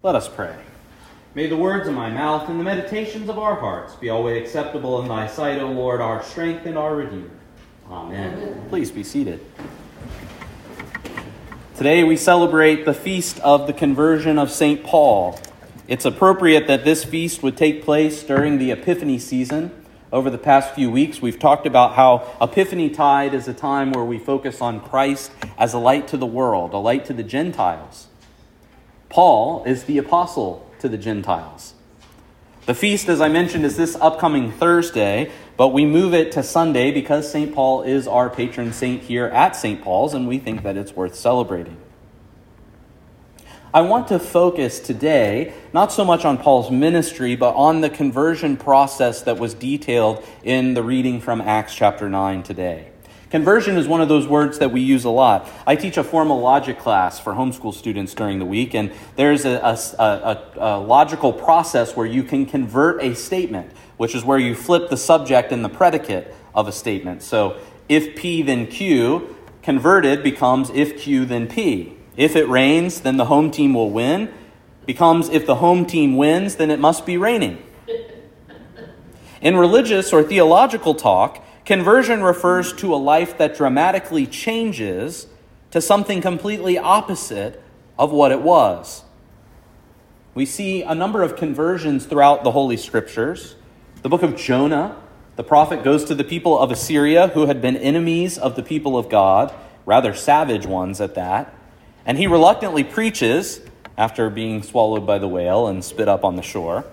Let us pray. May the words of my mouth and the meditations of our hearts be always acceptable in thy sight, O Lord, our strength and our Redeemer. Amen. Amen. Please be seated. Today we celebrate the feast of the conversion of St. Paul. It's appropriate that this feast would take place during the Epiphany season. Over the past few weeks, we've talked about how Epiphany Tide is a time where we focus on Christ as a light to the world, a light to the Gentiles. Paul is the apostle to the Gentiles. The feast, as I mentioned, is this upcoming Thursday, but we move it to Sunday because St. Paul is our patron saint here at St. Paul's, and we think that it's worth celebrating. I want to focus today not so much on Paul's ministry, but on the conversion process that was detailed in the reading from Acts chapter 9 today. Conversion is one of those words that we use a lot. I teach a formal logic class for homeschool students during the week, and there's a, a, a, a, logical process where you can convert a statement, which is where you flip the subject and the predicate of a statement. So if P, then Q, converted becomes if Q, then P. If it rains, then the home team will win, becomes if the home team wins, then it must be raining. In religious or theological talk, Conversion refers to a life that dramatically changes to something completely opposite of what it was. We see a number of conversions throughout the Holy Scriptures. The book of Jonah, the prophet goes to the people of Assyria who had been enemies of the people of God, rather savage ones at that, and he reluctantly preaches after being swallowed by the whale and spit up on the shore.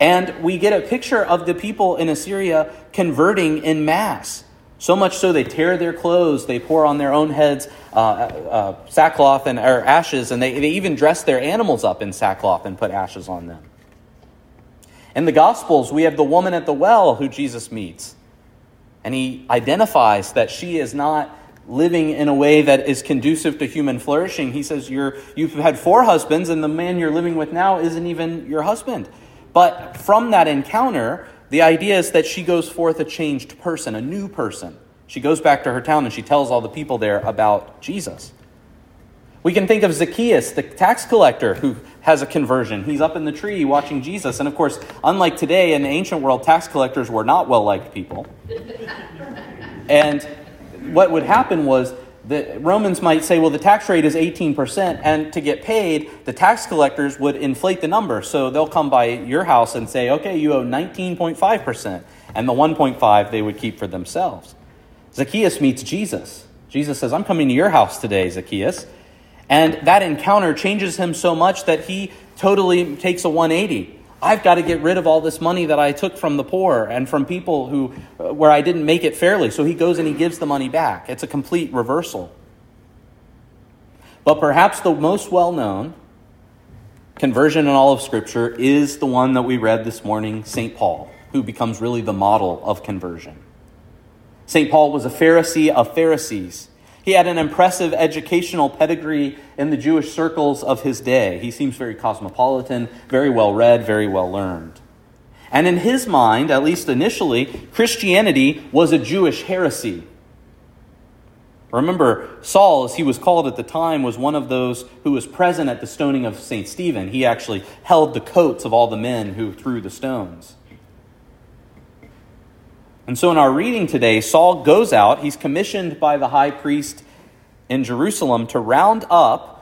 And we get a picture of the people in Assyria converting in mass. So much so they tear their clothes, they pour on their own heads uh, uh, sackcloth and or ashes, and they, they even dress their animals up in sackcloth and put ashes on them. In the Gospels, we have the woman at the well who Jesus meets. And he identifies that she is not living in a way that is conducive to human flourishing. He says, You're, You've had four husbands, and the man you're living with now isn't even your husband. But from that encounter, the idea is that she goes forth a changed person, a new person. She goes back to her town and she tells all the people there about Jesus. We can think of Zacchaeus, the tax collector, who has a conversion. He's up in the tree watching Jesus. And of course, unlike today, in the ancient world, tax collectors were not well liked people. and what would happen was the Romans might say, well, the tax rate is 18%, and to get paid, the tax collectors would inflate the number. So they'll come by your house and say, okay, you owe 19.5%, and the 1.5 they would keep for themselves. Zacchaeus meets Jesus. Jesus says, I'm coming to your house today, Zacchaeus. And that encounter changes him so much that he totally takes a 180. I've got to get rid of all this money that I took from the poor and from people who uh, where I didn't make it fairly. So he goes and he gives the money back. It's a complete reversal. But perhaps the most well-known conversion in all of scripture is the one that we read this morning, St. Paul, who becomes really the model of conversion. St. Paul was a Pharisee of Pharisees. He had an impressive educational pedigree in the Jewish circles of his day. He seems very cosmopolitan, very well read, very well learned. And in his mind, at least initially, Christianity was a Jewish heresy. Remember, Saul, as he was called at the time, was one of those who was present at the stoning of St. Stephen. He actually held the coats of all the men who threw the stones. And so in our reading today, Saul goes out. He's commissioned by the high priest in Jerusalem to round up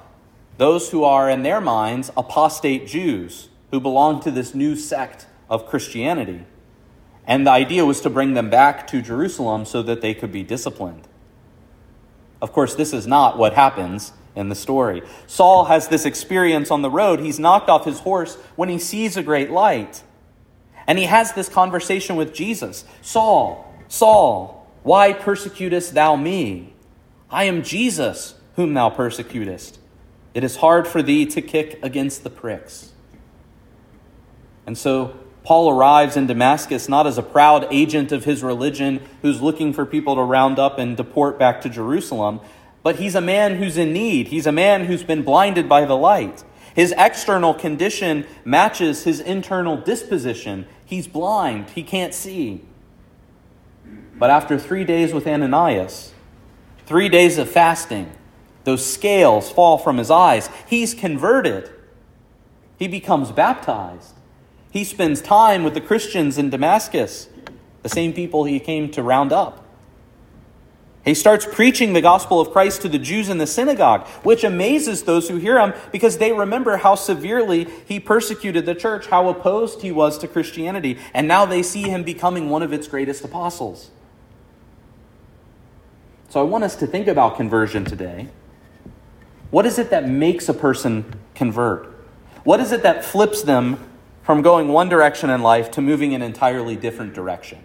those who are, in their minds, apostate Jews who belong to this new sect of Christianity. And the idea was to bring them back to Jerusalem so that they could be disciplined. Of course, this is not what happens in the story. Saul has this experience on the road. He's knocked off his horse when he sees a great light. And he has this conversation with Jesus Saul, Saul, why persecutest thou me? I am Jesus whom thou persecutest. It is hard for thee to kick against the pricks. And so Paul arrives in Damascus not as a proud agent of his religion who's looking for people to round up and deport back to Jerusalem, but he's a man who's in need. He's a man who's been blinded by the light. His external condition matches his internal disposition. He's blind, he can't see. But after three days with Ananias, three days of fasting, those scales fall from his eyes. He's converted. He becomes baptized. He spends time with the Christians in Damascus, the same people he came to round up. He starts preaching the gospel of Christ to the Jews in the synagogue, which amazes those who hear him because they remember how severely he persecuted the church, how opposed he was to Christianity, and now they see him becoming one of its greatest apostles. So I want us to think about conversion today. What is it that makes a person convert? What is it that flips them from going one direction in life to moving in an entirely different direction?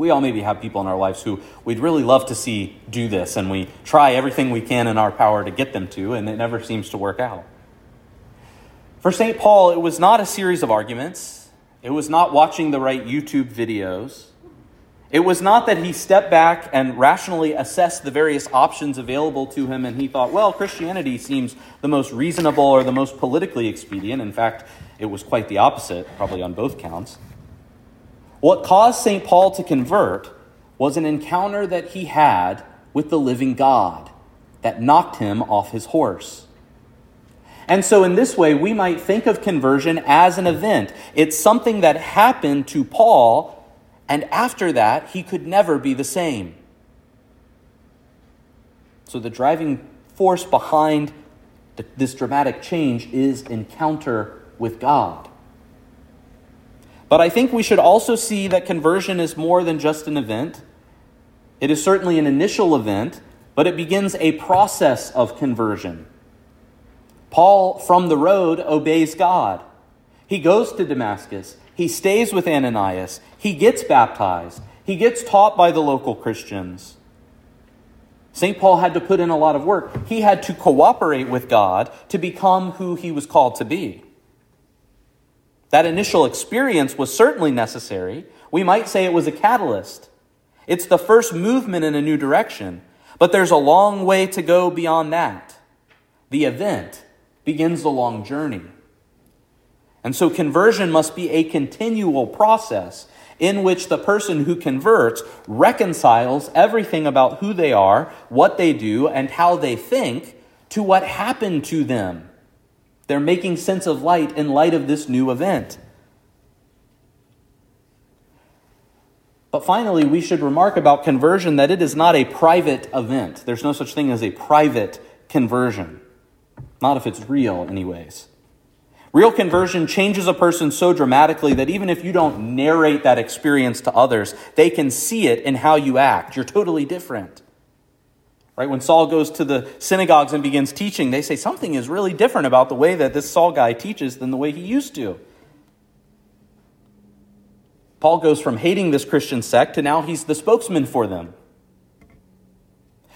We all maybe have people in our lives who we'd really love to see do this, and we try everything we can in our power to get them to, and it never seems to work out. For St. Paul, it was not a series of arguments, it was not watching the right YouTube videos. It was not that he stepped back and rationally assessed the various options available to him and he thought, well, Christianity seems the most reasonable or the most politically expedient. In fact, it was quite the opposite, probably on both counts. What caused St. Paul to convert was an encounter that he had with the living God that knocked him off his horse. And so, in this way, we might think of conversion as an event. It's something that happened to Paul, and after that, he could never be the same. So, the driving force behind this dramatic change is encounter with God. But I think we should also see that conversion is more than just an event. It is certainly an initial event, but it begins a process of conversion. Paul, from the road, obeys God. He goes to Damascus. He stays with Ananias. He gets baptized. He gets taught by the local Christians. St. Paul had to put in a lot of work. He had to cooperate with God to become who he was called to be. That initial experience was certainly necessary. We might say it was a catalyst. It's the first movement in a new direction, but there's a long way to go beyond that. The event begins the long journey. And so conversion must be a continual process in which the person who converts reconciles everything about who they are, what they do, and how they think to what happened to them. They're making sense of light in light of this new event. But finally, we should remark about conversion that it is not a private event. There's no such thing as a private conversion. Not if it's real, anyways. Real conversion changes a person so dramatically that even if you don't narrate that experience to others, they can see it in how you act. You're totally different. Right? When Saul goes to the synagogues and begins teaching, they say something is really different about the way that this Saul guy teaches than the way he used to. Paul goes from hating this Christian sect to now he's the spokesman for them.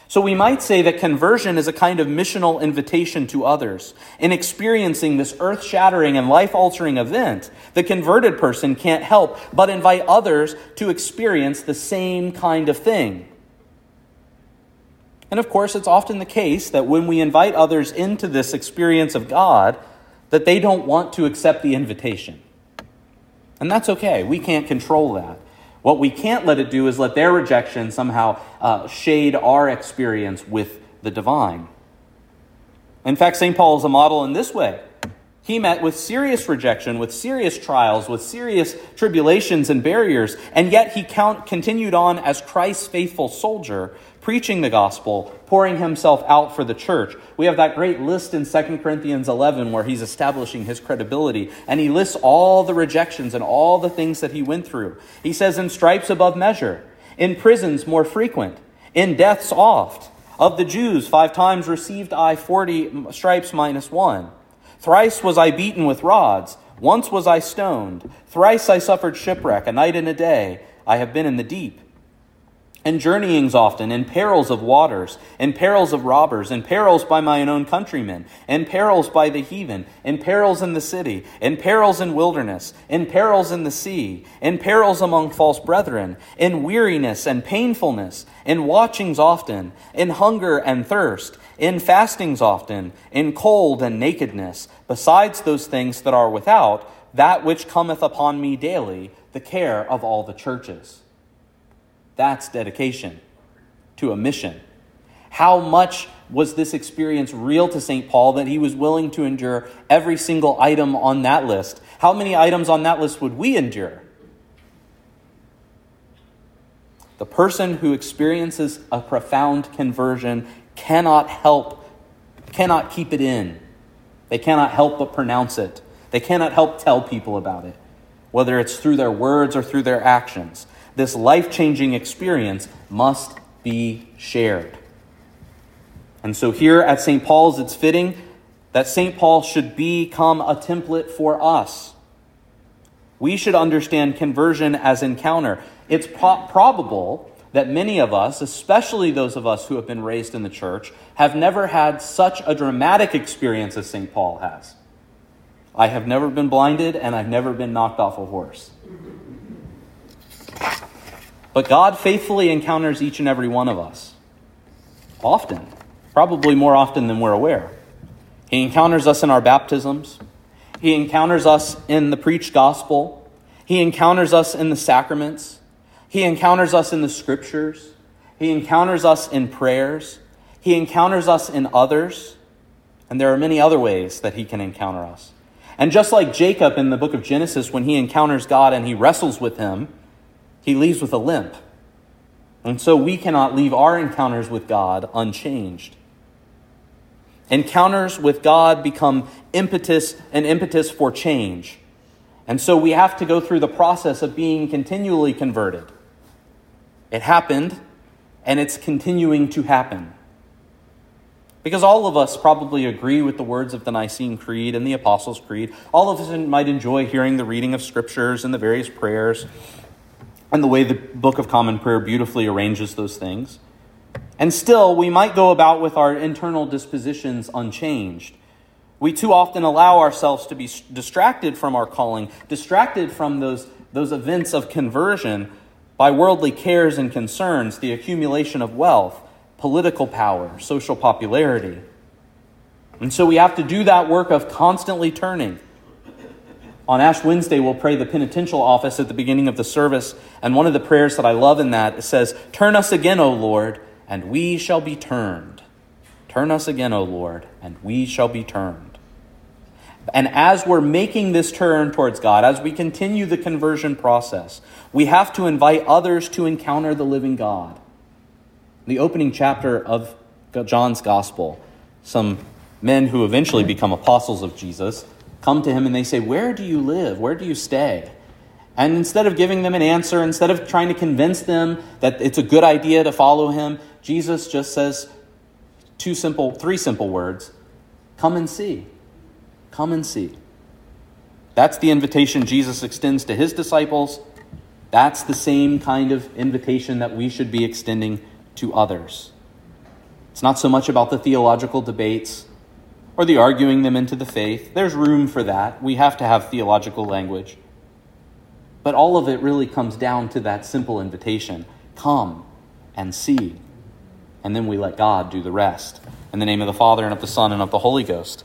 So we might say that conversion is a kind of missional invitation to others. In experiencing this earth shattering and life altering event, the converted person can't help but invite others to experience the same kind of thing. And of course, it's often the case that when we invite others into this experience of God, that they don't want to accept the invitation. And that's okay. We can't control that. What we can't let it do is let their rejection somehow uh, shade our experience with the divine. In fact, St. Paul is a model in this way. He met with serious rejection, with serious trials, with serious tribulations and barriers, and yet he count, continued on as Christ's faithful soldier, preaching the gospel, pouring himself out for the church. We have that great list in 2 Corinthians 11 where he's establishing his credibility, and he lists all the rejections and all the things that he went through. He says, In stripes above measure, in prisons more frequent, in deaths oft. Of the Jews, five times received I 40 stripes minus one. Thrice was I beaten with rods. Once was I stoned. Thrice I suffered shipwreck, a night and a day. I have been in the deep and journeyings often, and perils of waters, and perils of robbers, and perils by mine own countrymen, and perils by the heathen, and perils in the city, and perils in wilderness, and perils in the sea, and perils among false brethren, in weariness and painfulness, in watchings often, in hunger and thirst, in fastings often, in cold and nakedness, besides those things that are without, that which cometh upon me daily, the care of all the churches. That's dedication to a mission. How much was this experience real to St. Paul that he was willing to endure every single item on that list? How many items on that list would we endure? The person who experiences a profound conversion cannot help, cannot keep it in. They cannot help but pronounce it. They cannot help tell people about it, whether it's through their words or through their actions. This life changing experience must be shared. And so here at St. Paul's, it's fitting that St. Paul should become a template for us. We should understand conversion as encounter. It's pro- probable that many of us, especially those of us who have been raised in the church, have never had such a dramatic experience as St. Paul has. I have never been blinded and I've never been knocked off a horse. But God faithfully encounters each and every one of us. Often. Probably more often than we're aware. He encounters us in our baptisms. He encounters us in the preached gospel. He encounters us in the sacraments. He encounters us in the scriptures. He encounters us in prayers. He encounters us in others. And there are many other ways that he can encounter us. And just like Jacob in the book of Genesis, when he encounters God and he wrestles with him, he leaves with a limp. And so we cannot leave our encounters with God unchanged. Encounters with God become impetus and impetus for change. And so we have to go through the process of being continually converted. It happened, and it's continuing to happen. Because all of us probably agree with the words of the Nicene Creed and the Apostles' Creed. All of us might enjoy hearing the reading of scriptures and the various prayers and the way the Book of Common Prayer beautifully arranges those things. And still, we might go about with our internal dispositions unchanged. We too often allow ourselves to be distracted from our calling, distracted from those, those events of conversion by worldly cares and concerns, the accumulation of wealth, political power, social popularity. And so we have to do that work of constantly turning. On Ash Wednesday, we'll pray the penitential office at the beginning of the service. And one of the prayers that I love in that says, Turn us again, O Lord, and we shall be turned. Turn us again, O Lord, and we shall be turned. And as we're making this turn towards God, as we continue the conversion process, we have to invite others to encounter the living God. The opening chapter of John's Gospel, some men who eventually become apostles of Jesus come to him and they say, Where do you live? Where do you stay? And instead of giving them an answer, instead of trying to convince them that it's a good idea to follow him, Jesus just says two simple, three simple words Come and see. Come and see. That's the invitation Jesus extends to his disciples. That's the same kind of invitation that we should be extending to others. It's not so much about the theological debates or the arguing them into the faith. There's room for that. We have to have theological language. But all of it really comes down to that simple invitation come and see. And then we let God do the rest. In the name of the Father, and of the Son, and of the Holy Ghost.